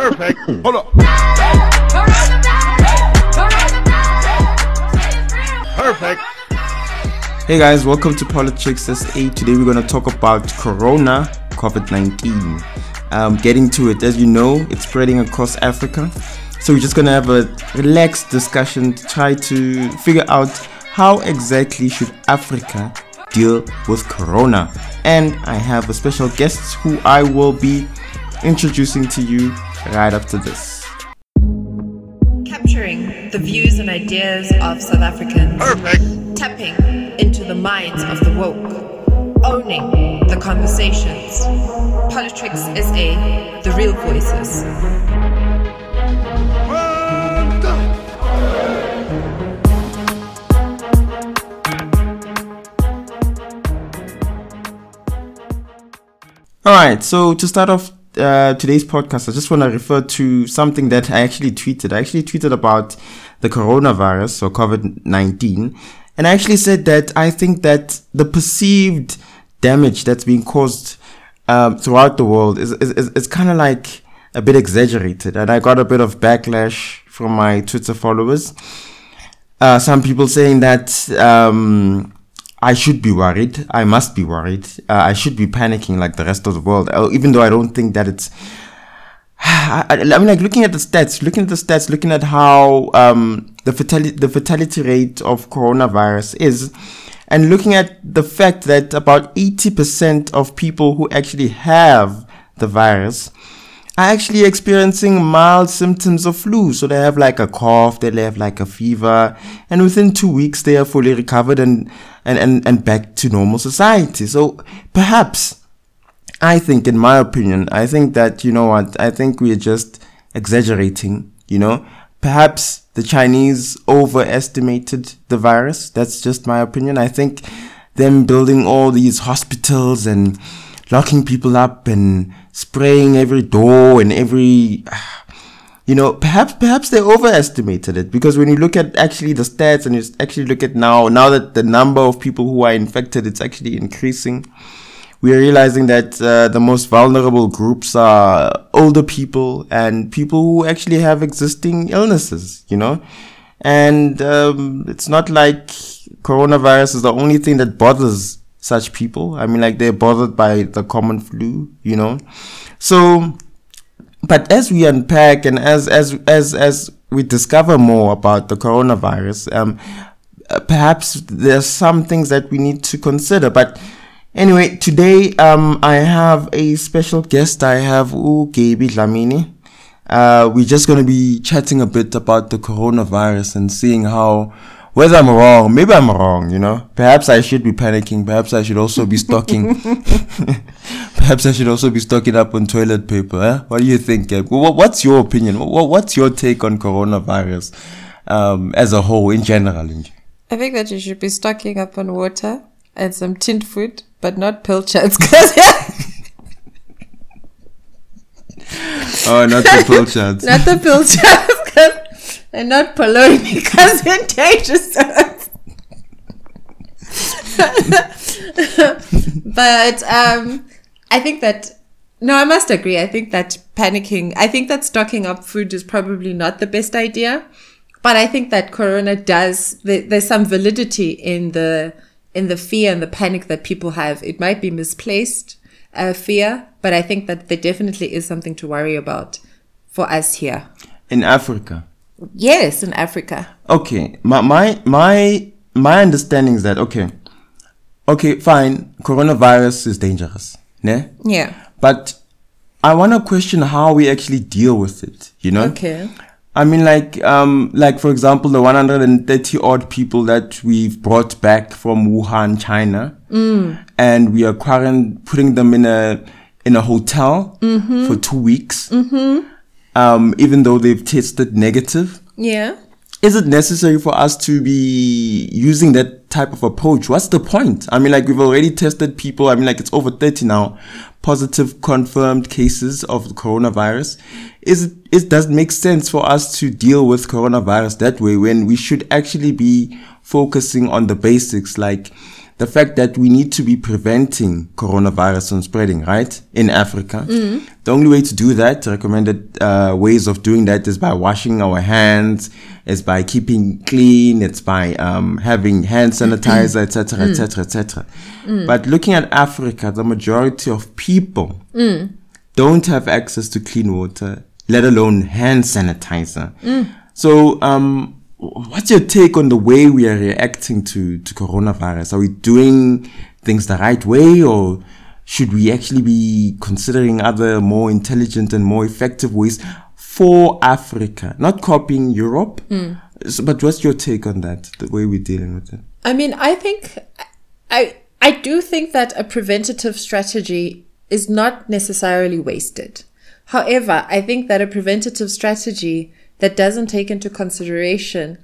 Perfect. Hold up. Perfect. Hey guys, welcome to Politricks SA. Today we're going to talk about Corona COVID 19. Um, getting to it, as you know, it's spreading across Africa. So we're just going to have a relaxed discussion to try to figure out how exactly should Africa deal with Corona. And I have a special guest who I will be introducing to you right after this. Capturing the views and ideas of South Africans. Perfect. Tapping into the minds of the woke. Owning the conversations. Politricks SA, the real voices. All right, so to start off uh, today's podcast, I just want to refer to something that I actually tweeted. I actually tweeted about the coronavirus or COVID 19. And I actually said that I think that the perceived damage that's being caused um, throughout the world is, is, is, is kind of like a bit exaggerated. And I got a bit of backlash from my Twitter followers. Uh, some people saying that um, I should be worried. I must be worried. Uh, I should be panicking like the rest of the world, uh, even though I don't think that it's. I, I mean, like looking at the stats, looking at the stats, looking at how um, the fatality the fatality rate of coronavirus is, and looking at the fact that about eighty percent of people who actually have the virus are actually experiencing mild symptoms of flu. So they have like a cough, they have like a fever, and within two weeks they are fully recovered and, and, and, and back to normal society. So perhaps, I think, in my opinion, I think that, you know what, I think we're just exaggerating, you know. Perhaps the Chinese overestimated the virus. That's just my opinion. I think them building all these hospitals and locking people up and spraying every door and every you know perhaps perhaps they overestimated it because when you look at actually the stats and you actually look at now now that the number of people who are infected it's actually increasing we are realizing that uh, the most vulnerable groups are older people and people who actually have existing illnesses you know? And um, it's not like coronavirus is the only thing that bothers such people. I mean, like they're bothered by the common flu, you know. So, but as we unpack and as as as as we discover more about the coronavirus, um, perhaps there's some things that we need to consider. But anyway, today um, I have a special guest. I have Gabby Dlamini. Uh, we're just gonna be chatting a bit about the coronavirus and seeing how whether I'm wrong, maybe I'm wrong, you know. Perhaps I should be panicking. Perhaps I should also be stocking. perhaps I should also be stocking up on toilet paper. Eh? What do you think, Gab? What's your opinion? What's your take on coronavirus um, as a whole, in general? I think that you should be stocking up on water and some tinned food, but not. 'cause- Oh, not the pill chats. not the. 'cause- and not polony because they're dangerous. but um, I think that no, I must agree. I think that panicking, I think that stocking up food is probably not the best idea. But I think that Corona does. There, there's some validity in the in the fear and the panic that people have. It might be misplaced uh, fear, but I think that there definitely is something to worry about for us here. In Africa. Yes, in Africa. Okay, my my my my understanding is that okay, okay, fine. Coronavirus is dangerous, ne? Yeah. But I want to question how we actually deal with it. You know? Okay. I mean, like, um, like for example, the 130 odd people that we've brought back from Wuhan, China, mm. and we are quarant- putting them in a in a hotel mm-hmm. for two weeks. Mm-hmm. Um, even though they've tested negative, Yeah. is it necessary for us to be using that type of approach? What's the point? I mean, like we've already tested people. I mean, like it's over 30 now, positive confirmed cases of the coronavirus. Is it, it does make sense for us to deal with coronavirus that way when we should actually be focusing on the basics like the fact that we need to be preventing coronavirus from spreading, right? In Africa. The only way to do that, recommended uh, ways of doing that is by washing our hands, is by keeping clean, it's by um, having hand sanitizer, etc., etc., etc. But looking at Africa, the majority of people don't have access to clean water, let alone hand sanitizer. So, um, what's your take on the way we are reacting to, to coronavirus? Are we doing things the right way or should we actually be considering other more intelligent and more effective ways for Africa? Not copying Europe, So- but what's your take on that, the way we're dealing with it? I mean, I think I I do think that a preventative strategy is not necessarily wasted. However, I think that a preventative strategy that doesn't take into consideration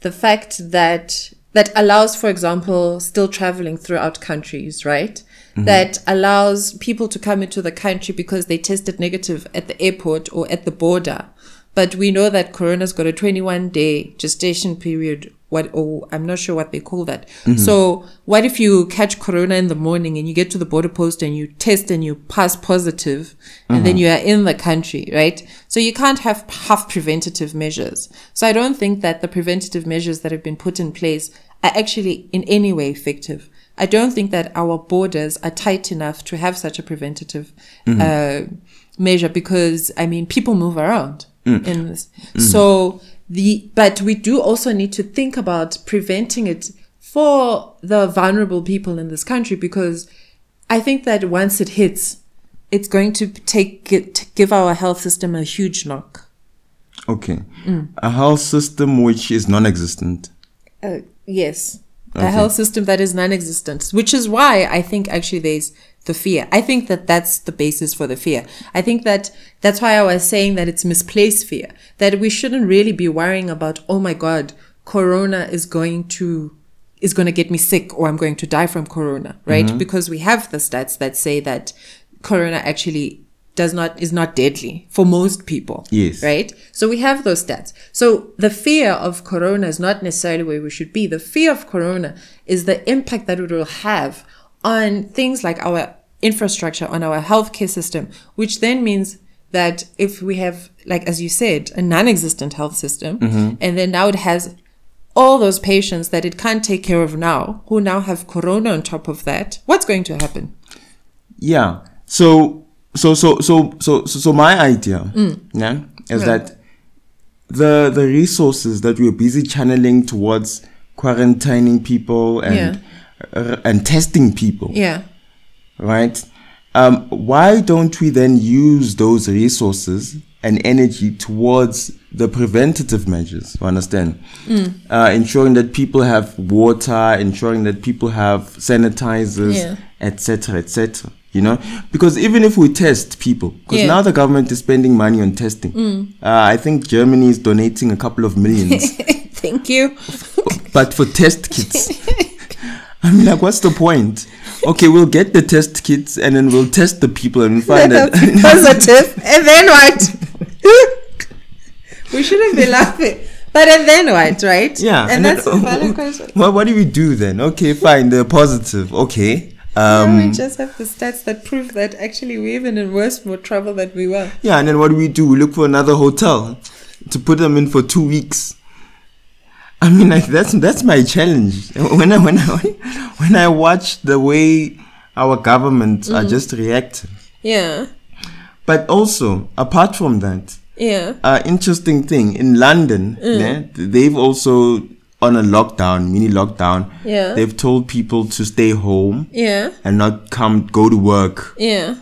the fact that that allows, for example, still traveling throughout countries, right? Mm-hmm. That allows people to come into the country because they tested negative at the airport or at the border. But we know that corona's got a 21 day gestation period. What, or I'm not sure what they call that. Mm-hmm. So what if you catch corona in the morning and you get to the border post and you test and you pass positive and then mm-hmm. you are in the country, right? So you can't have half preventative measures. So I don't think that the preventative measures that have been put in place are actually in any way effective. I don't think that our borders are tight enough to have such a preventative mm-hmm. uh, measure because I mean people move around mm. in this. Mm-hmm. So the but we do also need to think about preventing it for the vulnerable people in this country because I think that once it hits, it's going to take it give our health system a huge knock. Okay. A health system which is non-existent. Uh, yes. Okay. A health system that is non-existent, which is why I think actually there's the fear. I think that that's the basis for the fear. I think that that's why I was saying that it's misplaced fear. That we shouldn't really be worrying about, oh my God, Corona is going to is going to get me sick or I'm going to die from corona, right? Because we have the stats that say that corona actually does not is not deadly for most people. Yes. Right? So we have those stats. So the fear of corona is not necessarily where we should be. The fear of corona is the impact that it will have on things like our infrastructure, on our healthcare system, which then means that if we have, like as you said, a non-existent health system, mm-hmm. and then now it has all those patients that it can't take care of now, who now have corona on top of that, what's going to happen? Yeah. So so so so so so, my idea, yeah, is Yeah. that the the resources that we're busy channeling towards quarantining people and uh, and testing people, Yeah. right? Um, why don't we then use those resources and energy towards the preventative measures? You understand? Uh, ensuring that people have water, ensuring that people have sanitizers, Yeah. etc., etc. You know, because even if we test people, because Yeah. now the government is spending money on testing. Uh, I think Germany is donating a couple of millions, Thank you. but for test kits. I mean, like, what's the point? Okay, we'll get the test kits and then we'll test the people and find that. positive. And then what? we shouldn't be laughing. But and then what, right? Yeah, And, then- that's a valid question. Well, what do we do then? Okay, fine, they're positive. Okay. Now Um, we just have the stats that prove that actually we're even in worse more trouble than we were. yeah, and then what do we do? We look for another hotel to put them in for two weeks. I mean, like that's that's my challenge. When I when I when I watch the way our government Mm. are just reacting, Yeah. but also apart from that, Yeah. uh, interesting thing in London, Mm. yeah, they've also on a lockdown, mini lockdown. Yeah. they've told people to stay home Yeah. and not come go to work. Yeah.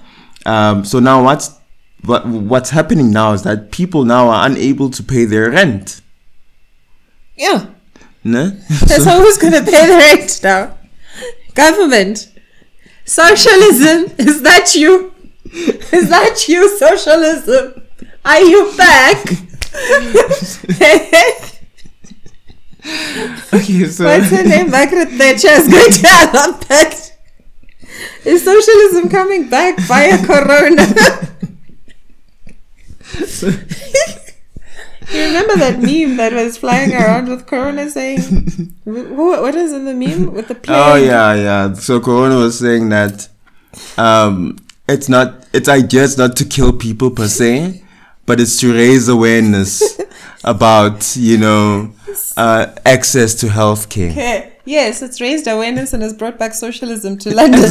Um, so now what's what what's happening now is that people now are unable to pay their rent. Yeah. Ne? That's how who's gonna pay the rent now? Government. Socialism. Is that you? Is that you, socialism? Are you back? okay, so What's her name? Margaret Thatcher is going to have. Is socialism coming back via corona? You remember that meme that was flying around with Corona saying, wh- wh- what is in the meme with the plague? Oh yeah, yeah. So Corona was saying that um, it's not its idea is not to kill people per se, but it's to raise awareness about you know uh, access to healthcare. Okay. Yes, it's raised awareness and has brought back socialism to London.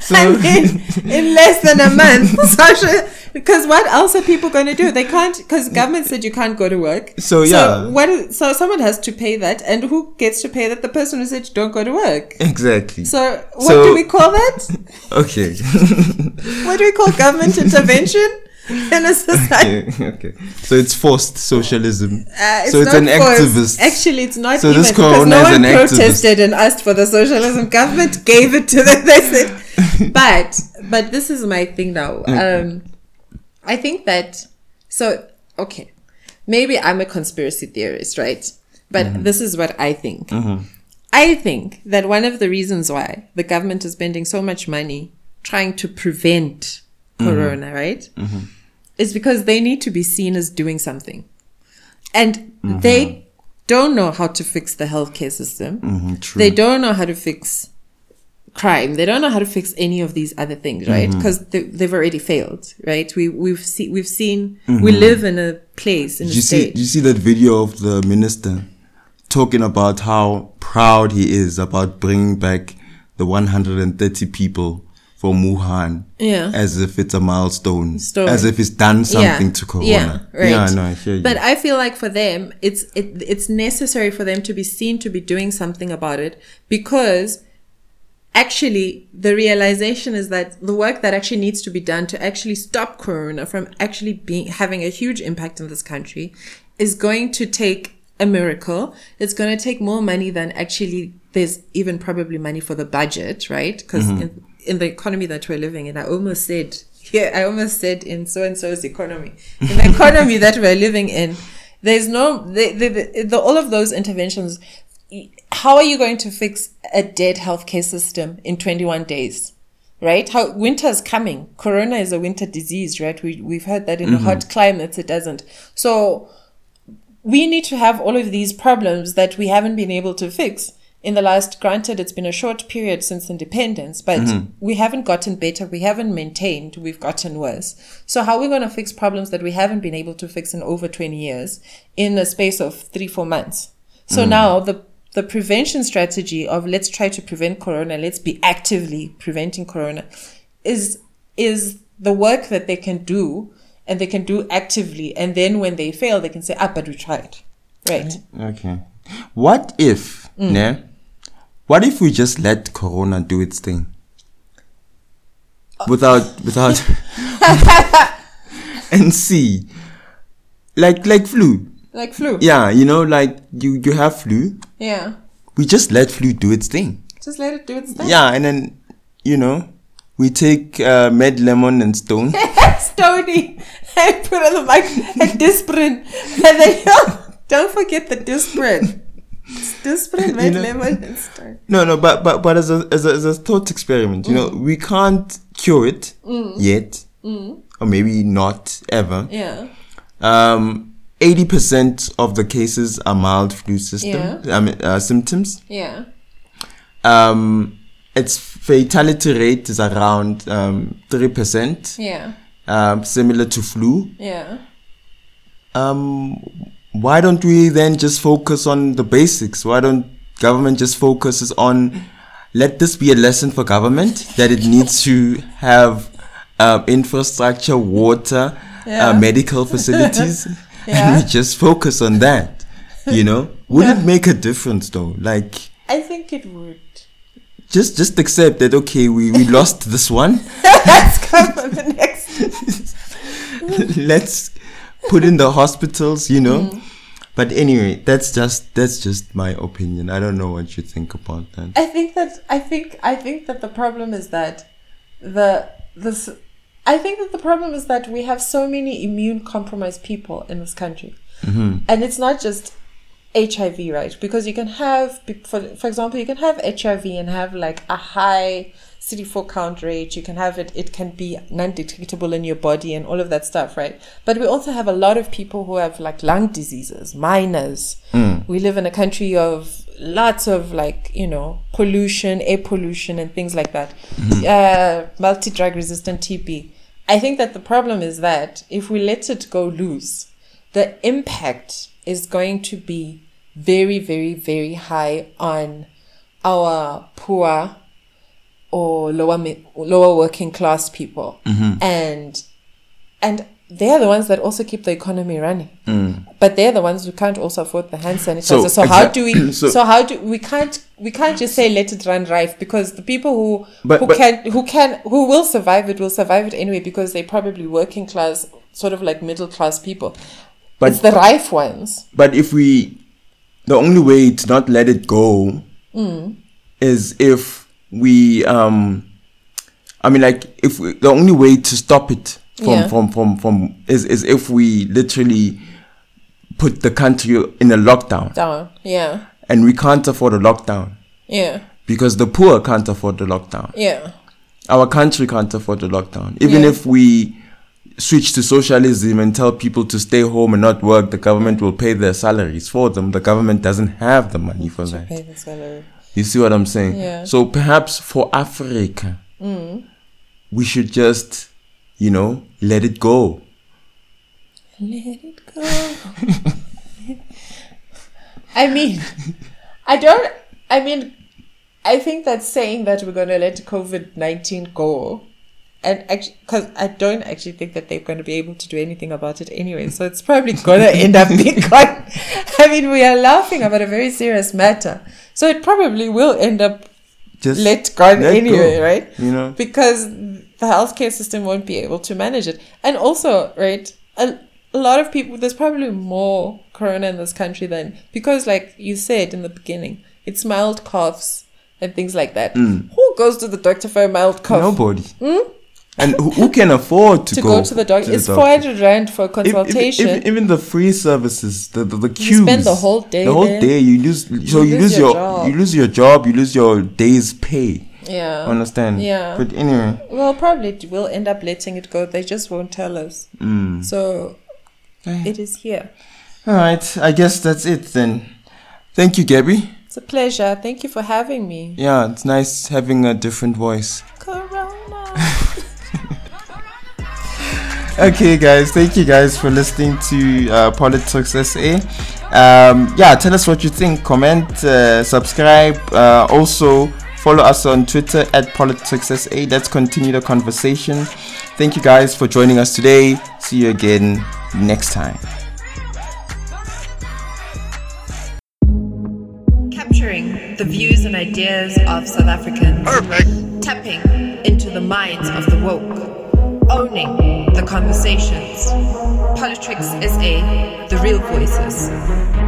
So I mean, in less than a month, social. Because what else are people going to do? They can't. Because government said you can't go to work. So, yeah. So what? So someone has to pay that, and who gets to pay that? The person who said don't go to work. exactly. So what So- do we call that? okay. What do we call government intervention in a society? okay. Okay. So it's forced socialism. Uh, so it's not an forced. activist. Actually, it's not So even this corona no is one an activist. protested and asked for the socialism. Government gave it to them. They said, but but this is my thing now. Um, I think that so okay, maybe I'm a conspiracy theorist, right? But Mm-hmm. this is what I think. I think that one of the reasons why the government is spending so much money trying to prevent Mm-hmm. corona, right? Is because they need to be seen as doing something. And Mm-hmm. they don't know how to fix the healthcare system. Mm-hmm. They don't know how to fix crime. They don't know how to fix any of these other things, right? Mm-hmm. Because they, they've already failed, right? We we've seen we've seen we live in a place in Did a Mm-hmm. you see? state. Did you see that video of the minister talking about how proud he is about bringing back the 130 people from Wuhan? Yeah. As if it's a milestone. Stone. As if he's done something to Corona. Yeah, right. Yeah, no, I hear you. But I feel like for them, it's it, it's necessary for them to be seen to be doing something about it because actually the realization is that the work that actually needs to be done to actually stop corona from actually being having a huge impact in this country is going to take a miracle. It's going to take more money than actually there's even probably money for the budget right? Because mm-hmm. in, in the economy that we're living in i almost said yeah i almost said in so and so's economy. In the economy that we're living in there's no the, the, the, the all of those interventions how are you going to fix a dead healthcare system in 21 days right? How winter's coming. Corona is a winter disease right? We, we've heard that in hot mm-hmm. climates it doesn't. So we need to have all of these problems that we haven't been able to fix. In the last granted it's been a short period since independence but mm-hmm. we haven't gotten better we haven't maintained we've gotten worse. So how are we going to fix problems that we haven't been able to fix in over 20 years in a space of three four months? So mm. now the the prevention strategy of let's try to prevent corona let's be actively preventing corona is is the work that they can do and they can do actively and then when they fail they can say ah but we tried right Okay. What if, Mm. ne? What if we just let Corona do its thing? Without, without, and see, like, like flu. Like flu? Yeah, you know, like you, you have flu. yeah. We just let flu do its thing. just let it do its thing? Yeah, and then, you know, we take uh, med lemon and stone. stony. I put on the mic a Disprin and then don't forget the Disprin It's Disprin red know- lemon and stone. No, no, but but but as a as a, as a thought experiment, you know, we can't cure it yet, or maybe not ever. yeah. Um, eighty percent of the cases are mild flu system Yeah. I mean, uh, symptoms. yeah Um, its fatality rate is around um three percent, yeah um, similar to flu. yeah Um, why don't we then just focus on the basics? Why don't government just focuses on let this be a lesson for government that it needs to have um, infrastructure, water, Yeah. uh, medical facilities, Yeah. and we just focus on that. You know, would it make a difference though? Like, i think it would just just accept that okay, we we lost this one. let's go for the next let's put in the hospitals, you know. Mm-hmm. But anyway, that's just that's just my opinion. I don't know what you think about that. I think that I think I think that the problem is that the this I think that the problem is that we have so many immune compromised people in this country, mm-hmm. and it's not just HIV, right? Because you can have, for, for example, you can have HIV and have like a high CD4 count rate. You can have it, it can be non detectable in your body and all of that stuff, right? But we also have a lot of people who have like lung diseases, miners. Mm. We live in a country of lots of like, you know, pollution, air pollution, and things like that. Mm-hmm. Uh, Multi drug resistant TB. I think that the problem is that if we let it go loose, the impact is going to be very, very, very high on our poor or lower lower working class people, mm-hmm. and and they're the ones that also keep the economy running. But they're the ones who can't also afford the hand sanitizer. So, So, how exact- do we? so- So, how do we can't we can't just say let it run rife because the people who But- who but- can who can who will survive it will survive it anyway because they're probably working class, sort of like middle class people. But- it's the rife ones. But if we, the only way to not let it go is if we, um, I mean, like if we, the only way to stop it from Yeah. from from from is is if we literally put the country in a lockdown, Down. Yeah. and we can't afford a lockdown Yeah. because the poor can't afford the lockdown. Yeah. Our country can't afford the lockdown. Even Yeah. if we switch to socialism and tell people to stay home and not work, the government will pay their salaries for them. The government doesn't have the money for that. Pay the salary. You see what I'm saying? Yeah. So perhaps for Africa, mm. we should just, you know, let it go. Let it go. I mean, I don't. I mean, I think that saying that we're going to let COVID nineteen go, and actually, because I don't actually think that they're going to be able to do anything about it anyway, so it's probably going to end up being gone. I mean, we are laughing about a very serious matter, so it probably will end up Just let gone let anyway, go, right? You know? because the healthcare system won't be able to manage it. And also, right, a, a lot of people, there's probably more corona in this country than, because like you said in the beginning, it's mild coughs and things like that. Mm. Who goes to the doctor for a mild cough? Nobody. Hmm? And who, who can afford to, To go, to the doctor. It's 400 rand for a If- if- consultation. Even, the free services, the the, the queues. You spend the whole day The whole there. day you lose. So you, lose, your, job. you lose your job. You lose your day's pay. Yeah. Understand? Yeah. But anyway, Well, probably we'll end up letting it go. They just won't tell us. Mm. So it is here. all right. I guess that's it then. Thank you, Gabby. It's a pleasure. Thank you for having me. Yeah, it's nice having a different voice. Corona. Okay, guys, thank you guys for listening to uh, Politricks SA. Um, yeah, tell us what you think. Comment, uh, subscribe. Uh, also, follow us on Twitter at Politricks SA. Let's continue the conversation. Thank you guys for joining us today. See you again next time. Capturing the views and ideas of South Africans. Perfect. Tapping into the minds of the woke. Owning the conversations. Politricks SA, the real voices.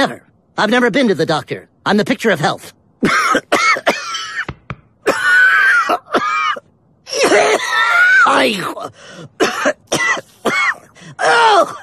Never. I've never been to the doctor. I'm the picture of health. I. oh!